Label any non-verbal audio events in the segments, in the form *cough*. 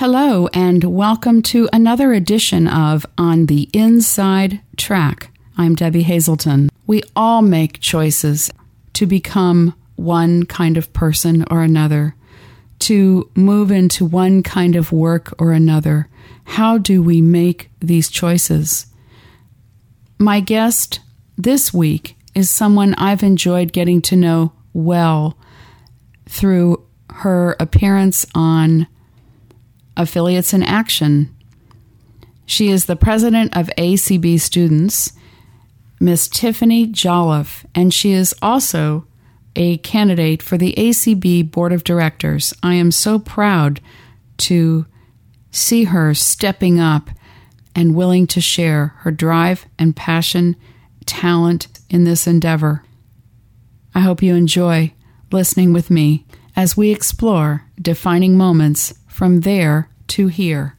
Hello, and welcome to another edition of On the Inside Track. I'm Debbie Hazelton. We all make choices to become one kind of person or another, to move into one kind of work or another. How do we make these choices? My guest this week is someone I've enjoyed getting to know well through her appearance on Affiliates in Action. She is the president of ACB Students, Miss Tiffany Jolliffe, and she is also a candidate for the ACB Board of Directors. I am so proud to see her stepping up and willing to share her drive and passion, talent in this endeavor. I hope you enjoy listening with me as we explore defining moments from there to here.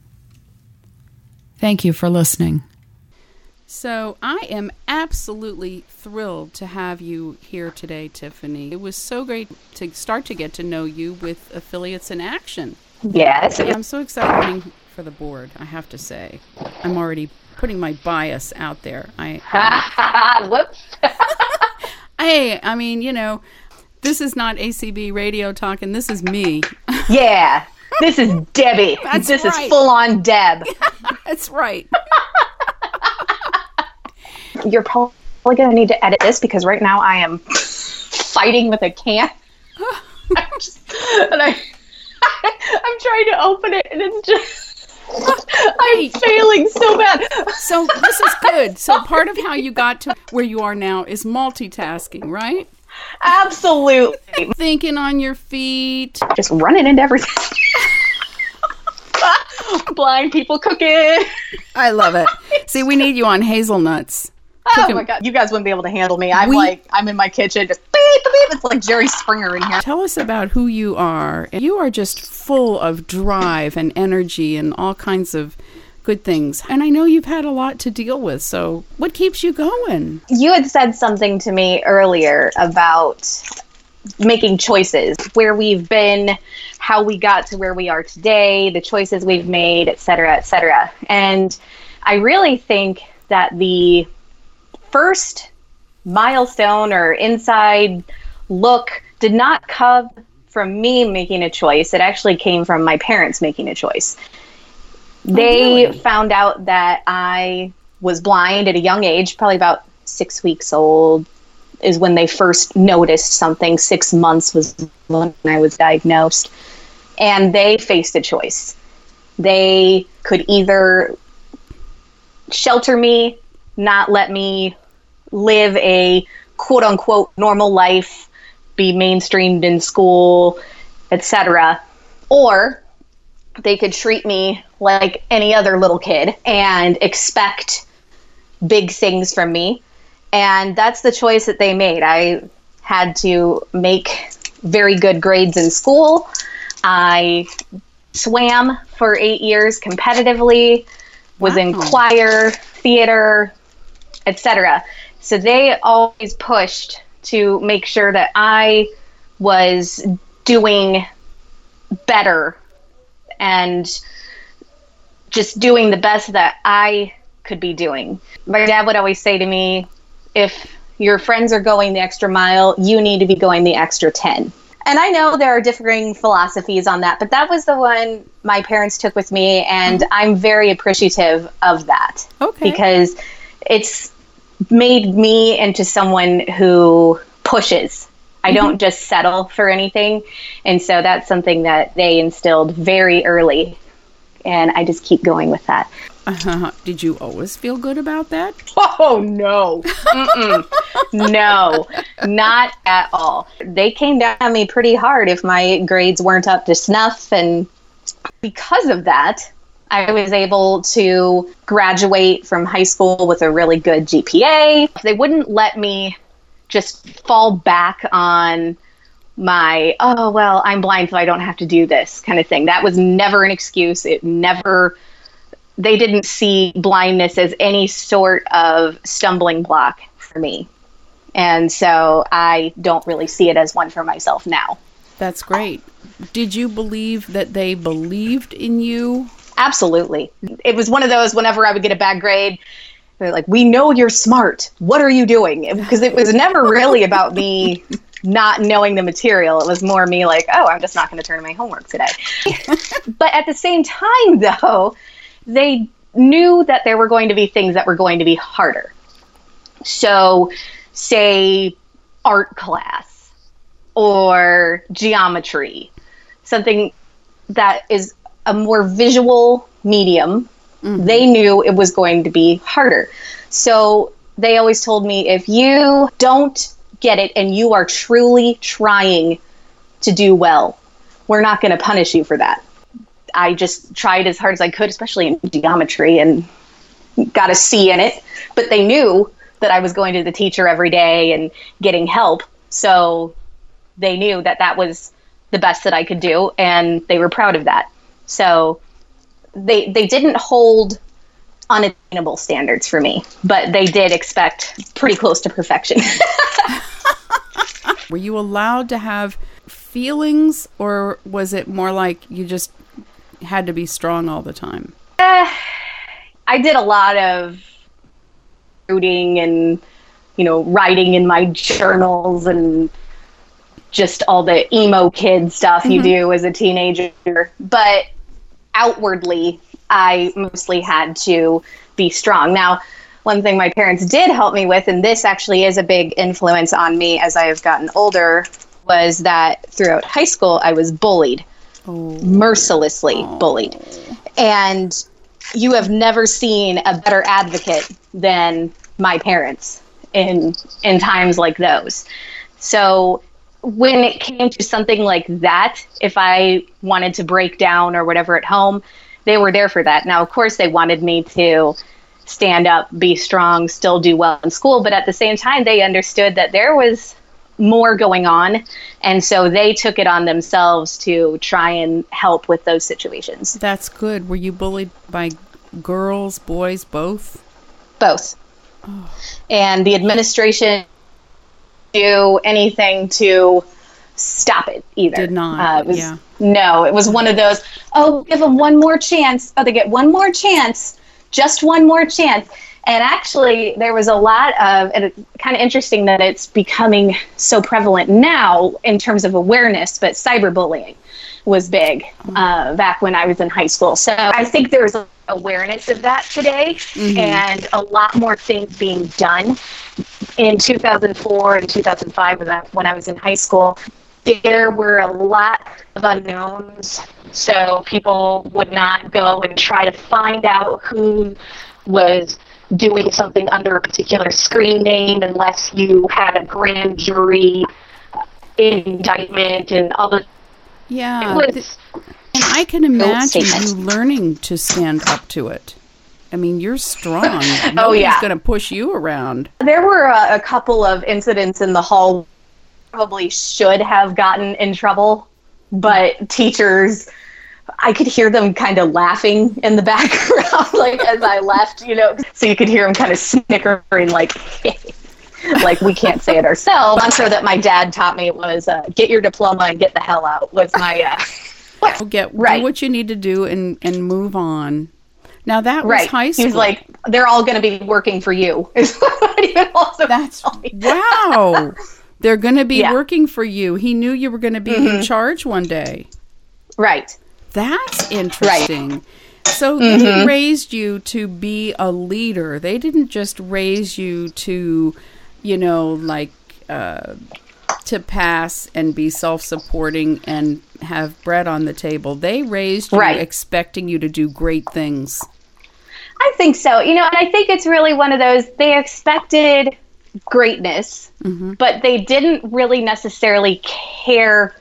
Thank you for listening. So, I am absolutely thrilled to have you here today, Tiffany. It was so great to start to get to know you with Affiliates in Action. Yes. Yeah, I'm so excited for the board, I have to say. I'm already putting my bias out there. I *laughs* Whoops. *laughs* Hey, I mean, you know, this is not ACB radio talking. This is me. yeah. This is Debbie. That's this right. is full on Deb. *laughs* That's right. *laughs* You're probably going to need to edit this because right now I am fighting with a can. *laughs* I'm just, and I, I'm trying to open it and it's just, I'm failing so bad. So this is good. So part of how you got to where you are now is multitasking, right? Absolutely. Thinking on your feet. Just running into everything. *laughs* Blind people cooking. I love it. See, we need you on hazelnuts. Oh Cooking- my god, you guys wouldn't be able to handle me. I'm We- like, I'm in my kitchen, just beep, beep, beep. It's like Jerry Springer in here. Tell us about who you are. You are just full of drive and energy and all kinds of good things. And I know you've had a lot to deal with. So, what keeps you going? You had said something to me earlier about making choices, where we've been, how we got to where we are today, the choices we've made, et cetera, et cetera. And I really think that the first milestone or inside look did not come from me making a choice. It actually came from my parents making a choice. Oh, they really? found out that I was blind at a young age, probably about six weeks old, is when they first noticed something. Six months was when I was diagnosed. And they faced a choice. They could either shelter me, not let me live a quote unquote normal life, be mainstreamed in school, etc. Or they could treat me like any other little kid and expect big things from me. And that's the choice that they made. I had to make very good grades in school. I swam for eight years competitively, was in choir, theater, etc. So they always pushed to make sure that I was doing better and just doing the best that I could be doing. My dad would always say to me, if your friends are going the extra mile, you need to be going the extra 10. And I know there are differing philosophies on that, but that was the one my parents took with me, and mm-hmm. I'm very appreciative of that Okay. because it's made me into someone who pushes. I mm-hmm. don't just settle for anything. And so that's something that they instilled very early. And I just keep going with that. Uh, did you always feel good about that? Oh, no. No, not at all. They came down on me pretty hard if my grades weren't up to snuff. And because of that, I was able to graduate from high school with a really good GPA. They wouldn't let me just fall back on my, oh, well, I'm blind, so I don't have to do this kind of thing. That was never an excuse. It never, they didn't see blindness as any sort of stumbling block for me. And so I don't really see it as one for myself now. That's great. Did you believe that they believed in you? Absolutely. It was one of those whenever I would get a bad grade, they're like, We know you're smart. What are you doing? Because it was never really about me not knowing the material. It was more me like, Oh, I'm just not going to turn in my homework today. *laughs* but at the same time, though, they knew that there were going to be things that were going to be harder. So, say, art class or geometry, something that is a more visual medium, mm-hmm. they knew it was going to be harder. So they always told me if you don't get it and you are truly trying to do well, we're not going to punish you for that. I just tried as hard as I could, especially in geometry, and got a C in it. But they knew that I was going to the teacher every day and getting help. So they knew that that was the best that I could do, and they were proud of that. So they they didn't hold unattainable standards for me, but they did expect pretty close to perfection. *laughs* were you allowed to have feelings, or was it more like you just had to be strong all the time? Uh, I did a lot of rooting and you know writing in my journals and just all the emo kid stuff mm-hmm. you do as a teenager. But outwardly, I mostly had to be strong. Now, one thing my parents did help me with, and this actually is a big influence on me as I have gotten older, was that throughout high school, I was bullied, oh. mercilessly oh. bullied. And you have never seen a better advocate than my parents in in times like those. So when it came to something like that, if I wanted to break down or whatever at home, they were there for that. Now, of course, they wanted me to stand up, be strong, still do well in school, but at the same time, they understood that there was more going on. And so they took it on themselves to try and help with those situations. That's good. Were you bullied by girls, boys, both? Both. Oh. And the administration do anything to stop it either. Did not. Uh, it was, yeah. No, it was one of those. Oh, give them one more chance. Oh, they get one more chance, just one more chance. And actually, there was a lot of, and it's kind of interesting that it's becoming so prevalent now in terms of awareness, but cyberbullying was big uh, back when I was in high school. So I think there's awareness of that today mm-hmm. and a lot more things being done. In 2004 and 2005, when I was in high school, there were a lot of unknowns. So people would not go and try to find out who was doing something under a particular screen name unless you had a grand jury indictment and all the yeah was, and I can imagine you learning to stand up to it. I mean, you're strong. Nobody's *laughs* oh yeah, going to push you around. There were a, a couple of incidents in the hall. Probably should have gotten in trouble, but teachers, I could hear them kind of laughing in the *laughs* background, like as I left. You know, so you could hear them kind of snickering, like. *laughs* like we can't say it ourselves. I'm sure that my dad taught me was uh, get your diploma and get the hell out was my uh, *laughs* Get right. do what you need to do and and move on. Now that was right. high school. He's like, they're all going to be working for you. That's wow. they're going to be yeah. working for you. He knew you were going to be mm-hmm. in charge one day. Right. That's interesting. Right. So mm-hmm. they raised you to be a leader. They didn't just raise you to, you know, like uh, to pass and be self-supporting and have bread on the table. They raised you expecting you to do great things. I think so. You know, and I think it's really one of those they expected greatness, mm-hmm. but they didn't really necessarily care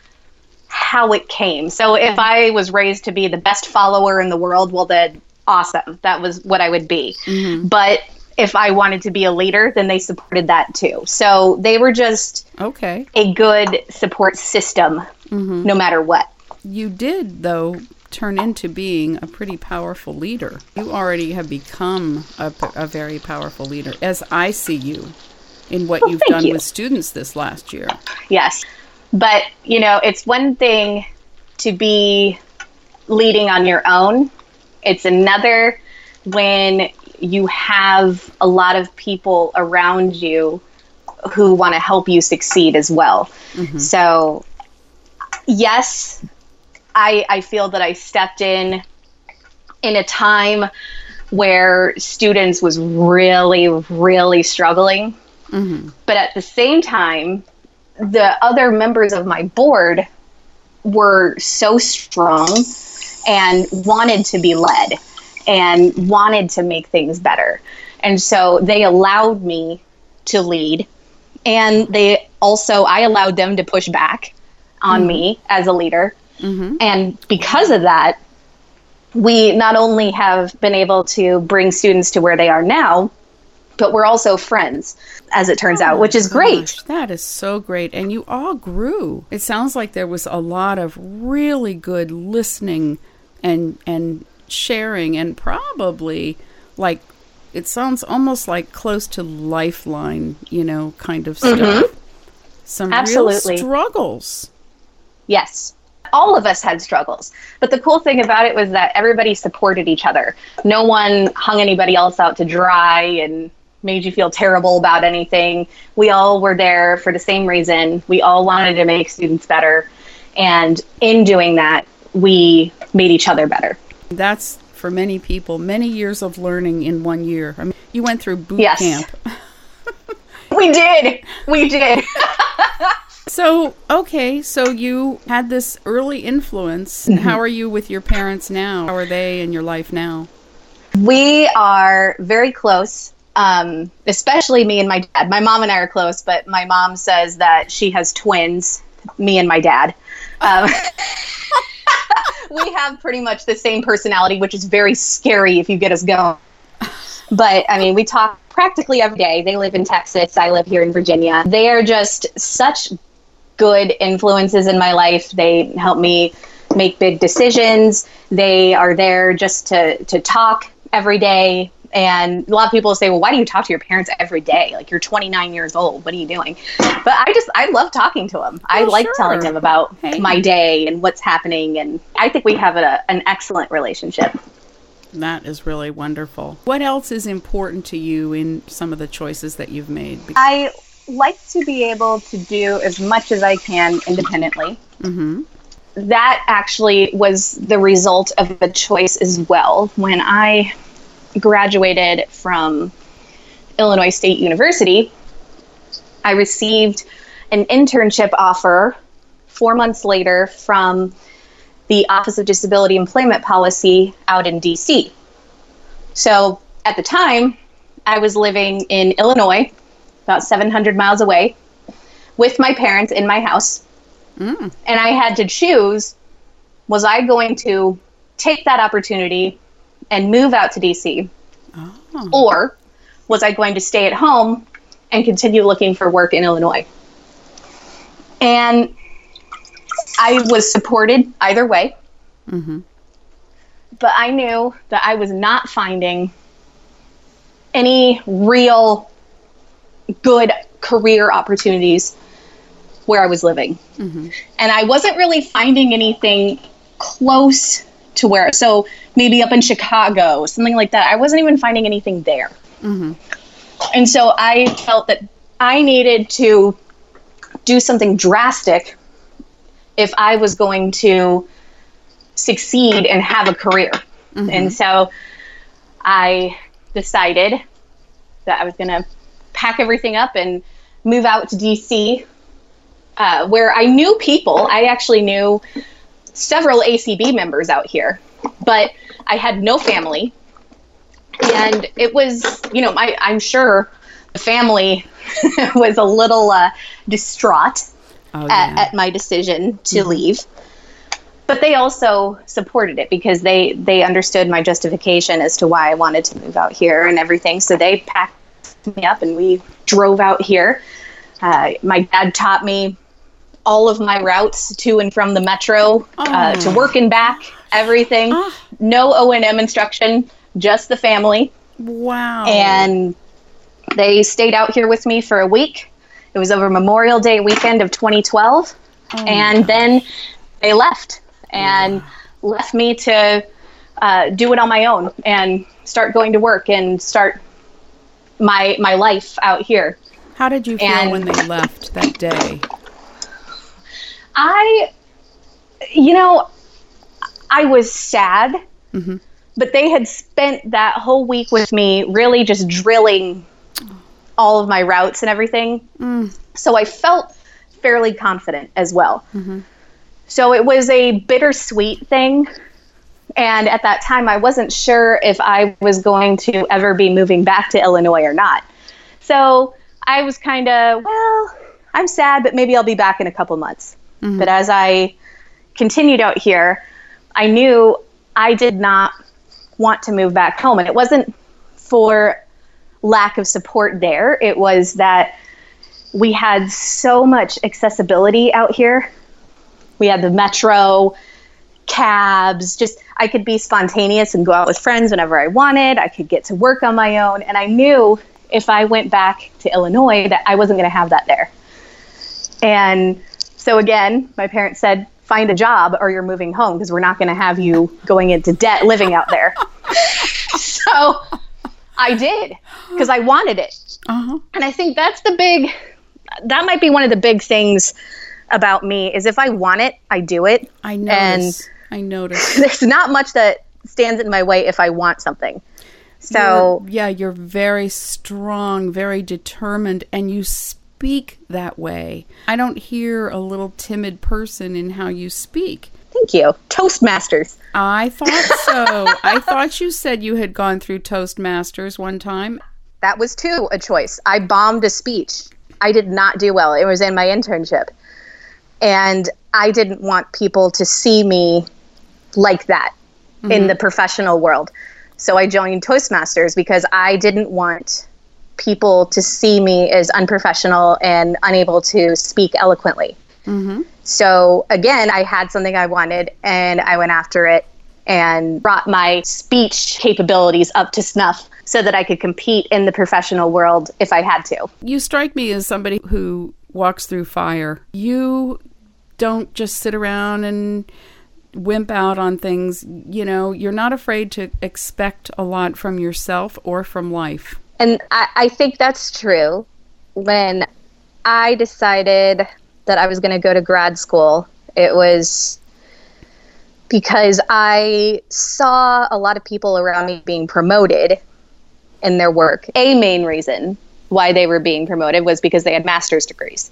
how it came. So if I was raised to be the best follower in the world, well then awesome. That was what I would be. Mm-hmm. But if I wanted to be a leader, then they supported that too. So they were just okay a good support system, mm-hmm. no matter what. You did though turn into being a pretty powerful leader. You already have become a, a very powerful leader, as I see you in what well, you've done you. with students this last year. Yes, but you know it's one thing to be leading on your own. It's another when you have a lot of people around you who want to help you succeed as well. Mm-hmm. So, yes, I, I feel that I stepped in in a time where students was really, really struggling. Mm-hmm. But at the same time, the other members of my board were so strong and wanted to be led and wanted to make things better. And so they allowed me to lead. And they also, I allowed them to push back on mm-hmm. me as a leader. Mm-hmm. And because of that, we not only have been able to bring students to where they are now, but we're also friends, as it turns oh out, which is gosh, great. That is so great. And you all grew. It sounds like there was a lot of really good listening and and sharing and probably like it sounds almost like close to lifeline, you know, kind of stuff. Mm-hmm. Some Absolutely. real struggles. Yes all of us had struggles. But the cool thing about it was that everybody supported each other. No one hung anybody else out to dry and made you feel terrible about anything. We all were there for the same reason. We all wanted to make students better. And in doing that, we made each other better. That's for many people, many years of learning in one year. I mean, you went through boot yes. camp. *laughs* we did. We did. *laughs* So, okay, so you had this early influence. Mm-hmm. How are you with your parents now? How are they in your life now? We are very close, um, especially me and my dad. My mom and I are close, but my mom says that she has twins, me and my dad. Um, *laughs* we have pretty much the same personality, which is very scary if you get us going. But I mean, we talk practically every day. They live in Texas. I live here in Virginia. They are just such good influences in my life. They help me make big decisions. They are there just to to talk every day. And a lot of people say, "Well, why do you talk to your parents every day? Like you're 29 years old. What are you doing?" But I just I love talking to them. I like sure. telling them about hey. my day and what's happening, and I think we have a, an excellent relationship. That is really wonderful. What else is important to you in some of the choices that you've made? I like to be able to do as much as I can independently. Mm-hmm. That actually was the result of a choice as well. When I graduated from Illinois State University, I received an internship offer four months later from the Office of Disability Employment Policy out in DC. So at the time, I was living in Illinois about 700 miles away, with my parents in my house. Mm. And I had to choose was I going to take that opportunity and move out to DC? Oh. Or was I going to stay at home and continue looking for work in Illinois? And I was supported either way. Mm-hmm. But I knew that I was not finding any real good career opportunities where I was living. Mm-hmm. And I wasn't really finding anything close to where, so maybe up in Chicago, something like that. I wasn't even finding anything there. Mm-hmm. And so I felt that I needed to do something drastic if I was going to succeed and have a career. Mm-hmm. And so I decided that I was going to pack everything up and move out to DC, uh, where I knew people. I actually knew several ACB members out here, but I had no family. And it was, you know, my, I'm sure the family *laughs* was a little uh, distraught oh, yeah. at, at, my decision to mm-hmm. leave. But they also supported it because they, they understood my justification as to why I wanted to move out here and everything. So they packed me up and we drove out here. Uh, my dad taught me all of my routes to and from the metro uh, to oh. work and back, everything. Oh. No O and M instruction, just the family. Wow! And they stayed out here with me for a week. It was over Memorial Day weekend of 2012, oh, and then they left. and left me to uh, do it on my own and start going to work and start my my life out here. How did you feel And- when they left that day? I, you know, I was sad, mm-hmm. but they had spent that whole week with me really just drilling all of my routes and everything. Mm. So I felt fairly confident as well. Mm-hmm. So it was a bittersweet thing. And at that time, I wasn't sure if I was going to ever be moving back to Illinois or not. So I was kind of, well, I'm sad, but maybe I'll be back in a couple months. Mm-hmm. But as I continued out here, I knew I did not want to move back home. And it wasn't for lack of support there, it was that we had so much accessibility out here. We had the metro, cabs, just I could be spontaneous and go out with friends whenever I wanted. I could get to work on my own. And I knew if I went back to Illinois that I wasn't going to have that there. And so again, my parents said, find a job or you're moving home because we're not going to have you going into debt living out there. *laughs* so I did because I wanted it. Uh-huh. And I think that's the big, that might be one of the big things about me is if I want it, I do it. I notice. And I notice. *laughs* There's not much that stands in my way if I want something. So You're- yeah, you're very strong, very determined, and you speak that way. I don't hear a little timid person in how you speak. thank you. Toastmasters. I thought so. *laughs* I thought you said you had gone through Toastmasters one time. That was too a choice. I bombed a speech. I did not do well. It was in my internship. And I didn't want people to see me like that in mm-hmm. the professional world. So I joined Toastmasters because I didn't want people to see me as unprofessional and unable to speak eloquently. Mm-hmm. So again, I had something I wanted and I went after it and brought my speech capabilities up to snuff so that I could compete in the professional world if I had to. You strike me as somebody who walks through fire. You don't just sit around and wimp out on things. You know, you're not afraid to expect a lot from yourself or from life. And I, I think that's true. When I decided that I was going to go to grad school, it was because I saw a lot of people around me being promoted in their work. A main reason why they were being promoted was because they had master's degrees.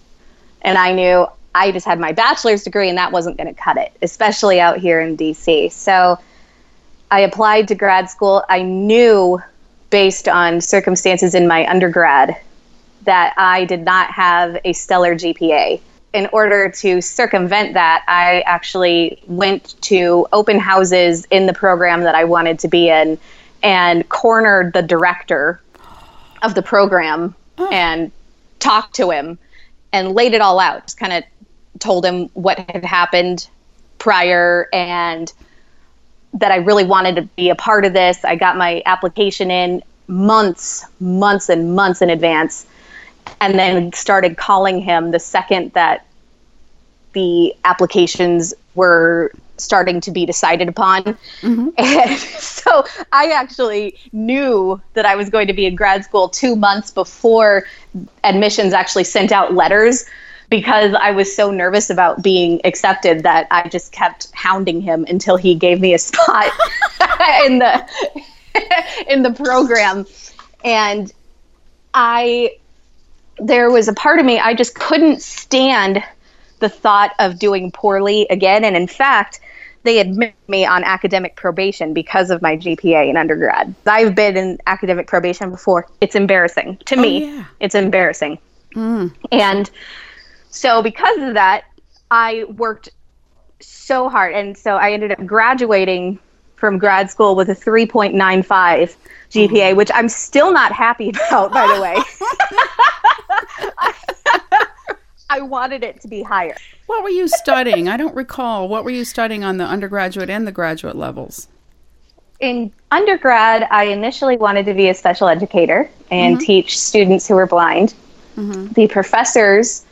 And I knew I just had my bachelor's degree and that wasn't going to cut it, especially out here in DC. So I applied to grad school. I knew based on circumstances in my undergrad that I did not have a stellar GPA. In order to circumvent that, I actually went to open houses in the program that I wanted to be in and cornered the director of the program and talked to him and laid it all out. Just kind of told him what had happened prior and that I really wanted to be a part of this. I got my application in months, months and months in advance, and then started calling him the second that the applications were starting to be decided upon. Mm-hmm. *laughs* And so I actually knew that I was going to be in grad school two months before admissions actually sent out letters because I was so nervous about being accepted that I just kept hounding him until he gave me a spot *laughs* *laughs* in the *laughs* in the program. And I there was a part of me I just couldn't stand the thought of doing poorly again and in fact they admit me on academic probation because of my GPA in undergrad. I've been in academic probation before. It's embarrassing to oh, me. yeah. It's embarrassing. Mm. And so because of that, I worked so hard and so I ended up graduating from grad school with a 3.95 GPA, which I'm still not happy *laughs* about by the way. *laughs* I wanted it to be higher. What were you studying? I don't recall. What were you studying on the undergraduate and the graduate levels? in undergrad, I initially wanted to be a special educator and mm-hmm. teach students who were blind. Mm-hmm. The professors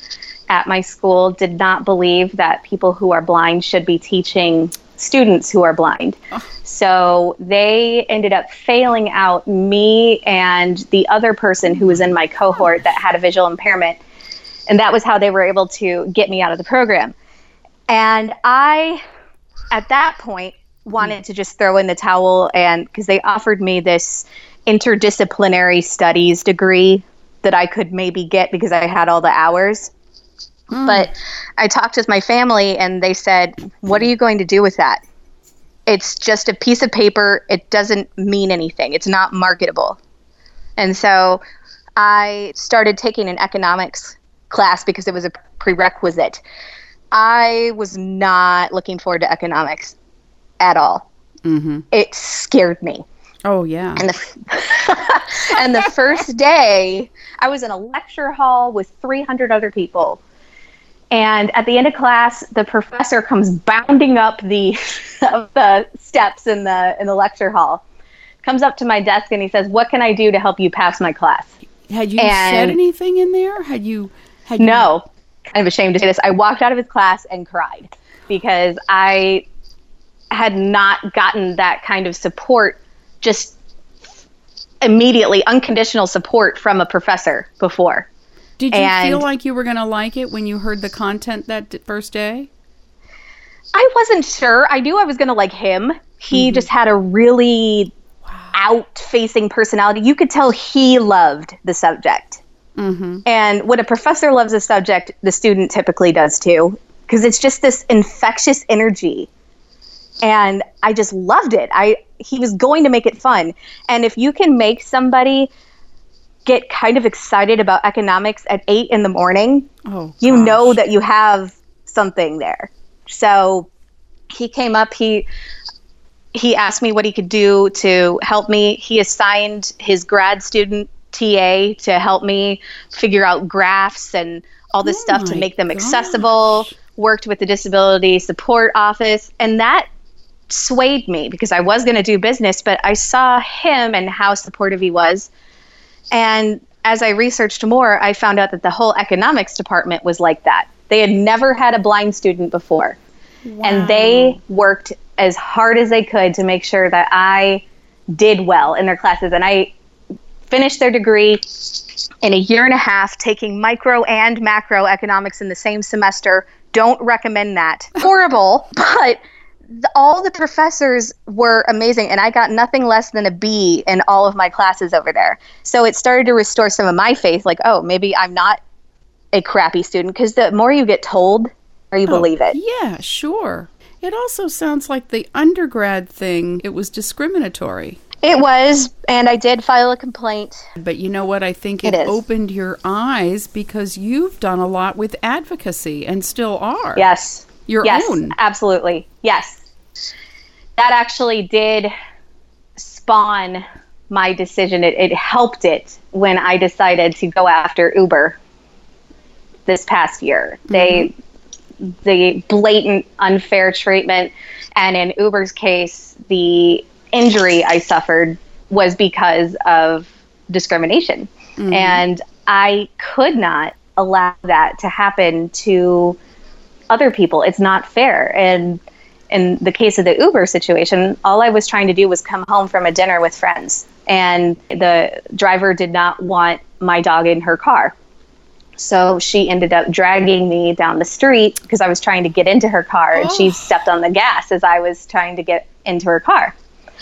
at my school did not believe that people who are blind should be teaching students who are blind. So they ended up failing out me and the other person who was in my cohort that had a visual impairment. And that was how they were able to get me out of the program. And I, at that point, wanted to just throw in the towel and because they offered me this interdisciplinary studies degree that I could maybe get because I had all the hours. But I talked with my family and they said, What are you going to do with that? It's just a piece of paper. It doesn't mean anything, it's not marketable. And so I started taking an economics class because it was a prerequisite. I was not looking forward to economics at all. Mm-hmm. It scared me. Oh yeah. And the *laughs* and the first day, I was in a lecture hall with 300 other people. And at the end of class, the professor comes bounding up the *laughs* the steps in the in the lecture hall. Comes up to my desk and he says, "What can I do to help you pass my class?" Had you and- said anything in there? Had you? Had you, No, kind of ashamed to say this. I walked out of his class and cried because I had not gotten that kind of support, just immediately unconditional support from a professor before. Did you and- feel like you were going to like it when you heard the content that d- first day? I wasn't sure. I knew I was going to like him. He just had a really out facing personality. You could tell he loved the subject. Mm-hmm. And when a professor loves a subject, the student typically does too, because it's just this infectious energy. And I just loved it. I he was going to make it fun. And if you can make somebody get kind of excited about economics at eight in the morning, Oh, you know that you have something there. So he came up, he he asked me what he could do to help me. He assigned his grad student TA to help me figure out graphs and all this Oh stuff to make them accessible. Worked with the disability support office and that swayed me because I was going to do business, but I saw him and how supportive he was. And as I researched more, I found out that the whole economics department was like that. They had never had a blind student before. And they worked as hard as they could to make sure that I did well in their classes. And I finished their degree in a year and a half, taking micro and macro economics in the same semester. Don't recommend that. Horrible, *laughs* but the, all the professors were amazing, and I got nothing less than a B in all of my classes over there. So it started to restore some of my faith like, oh, maybe I'm not a crappy student, because the more you get told, the more you oh, believe it. Yeah, sure. It also sounds like the undergrad thing, it was discriminatory. It was, and I did file a complaint. But you know what? I think it, It opened your eyes because you've done a lot with advocacy and still are. Yes. Your yes, own. absolutely. Yes. That actually did spawn my decision. It, it helped it when I decided to go after Uber this past year. They, mm-hmm. the blatant unfair treatment, and in Uber's case, the injury I suffered was because of discrimination. Mm-hmm. And I could not allow that to happen to other people. It's not fair. And in the case of the Uber situation, all I was trying to do was come home from a dinner with friends. And the driver did not want my dog in her car. So she ended up dragging me down the street because I was trying to get into her car and she Oh. stepped on the gas as I was trying to get into her car.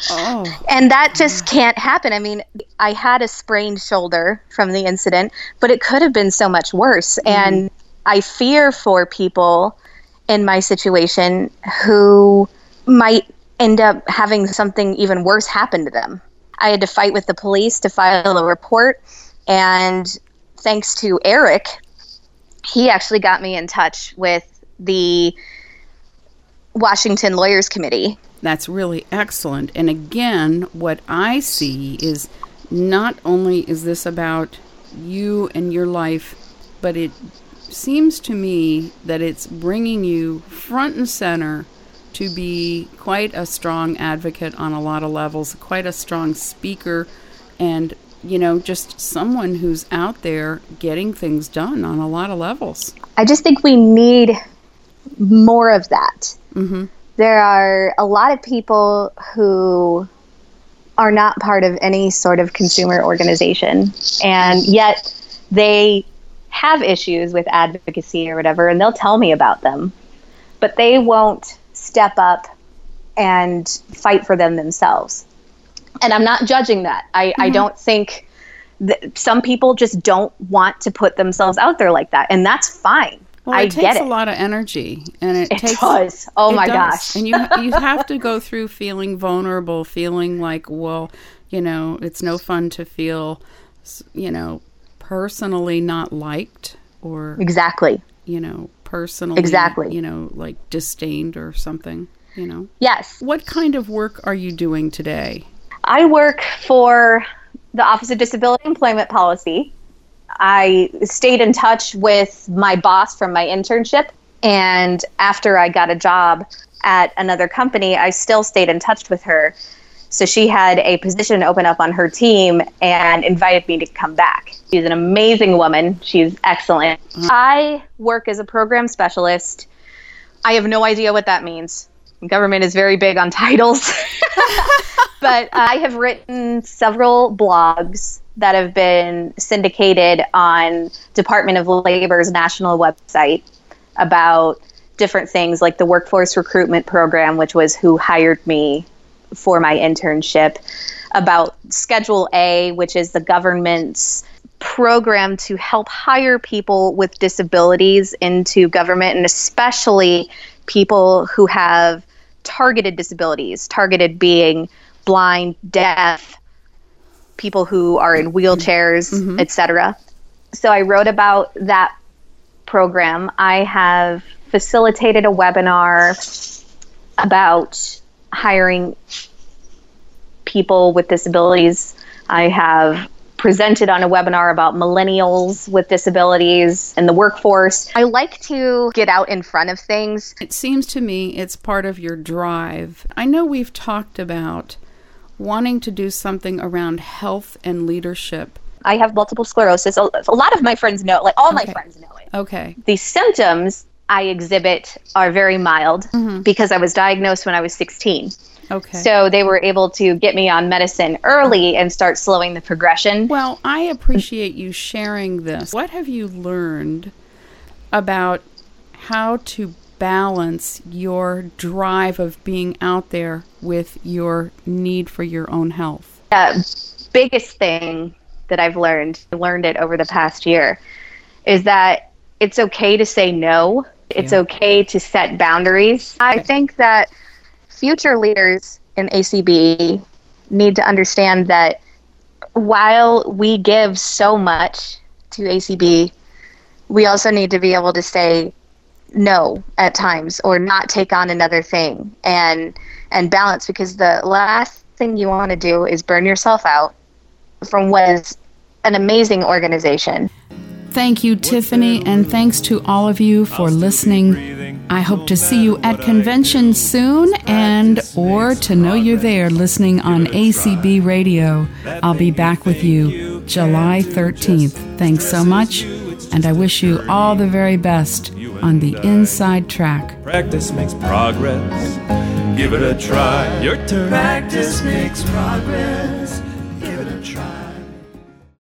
Oh, And that just can't happen. I mean, I had a sprained shoulder from the incident, but it could have been so much worse. Mm-hmm. And I fear for people in my situation who might end up having something even worse happen to them. I had to fight with the police to file a report. And thanks to Eric, he actually got me in touch with the Washington Lawyers Committee that's really excellent. And again, what I see is not only is this about you and your life, but it seems to me that it's bringing you front and center to be quite a strong advocate on a lot of levels, quite a strong speaker, and you know, just someone who's out there getting things done on a lot of levels. I just think we need more of that. Mm-hmm. there are a lot of people who are not part of any sort of consumer organization, and yet they have issues with advocacy or whatever, and they'll tell me about them, but they won't step up and fight for them themselves. And I'm not judging that. I, mm-hmm. I don't think that some people just don't want to put themselves out there like that, and that's fine. Well, it I takes it. a lot of energy, and it, it takes. Does. Oh my does. gosh! and you you have to go through feeling vulnerable, feeling like, well, you know, it's no fun to feel, you know, personally not liked or exactly, you know, personally exactly, you know, like disdained or something. You know. Yes. What kind of work are you doing today? I work for the Office of Disability Employment Policy I stayed in touch with my boss from my internship. And after I got a job at another company, I still stayed in touch with her. So she had a position open up on her team and invited me to come back. She's an amazing woman. She's excellent. Mm-hmm. I work as a program specialist. I have no idea what that means. Government is very big on titles. *laughs* but I have written several blogs that have been syndicated on Department of Labor's national website about different things like the workforce recruitment program, which was who hired me for my internship, about Schedule A, which is the government's program to help hire people with disabilities into government, and especially people who have targeted disabilities, targeted being blind, deaf, people who are in wheelchairs, mm-hmm. etc. So I wrote about that program. I have facilitated a webinar about hiring people with disabilities. I have presented on a webinar about millennials with disabilities in the workforce. I like to get out in front of things. It seems to me it's part of your drive. I know we've talked about wanting to do something around health and leadership. I have multiple sclerosis. A, lot of my friends know, like all okay. my friends know it. Okay. The symptoms I exhibit are very mild mm-hmm. because I was diagnosed when I was 16. Okay. So they were able to get me on medicine early and start slowing the progression. Well, I appreciate you sharing this. What have you learned about how to balance your drive of being out there with your need for your own health? The biggest thing that I've learned, learned it over the past year, is that it's okay to say no. It's yeah. okay to set boundaries. I think that future leaders in ACB need to understand that while we give so much to ACB, we also need to be able to say no at times or not take on another thing and and balance because the last thing you want to do is burn yourself out from what is an amazing organization. Thank you, Tiffany, and thanks to all of you for listening. I hope to see you at convention soon and or to know you're there listening on ACB radio. I'll be back with you July 13th. Thanks so much, and I wish you all the very best on the inside track. Practice makes progress. Give it a try. Your turn. Practice makes progress.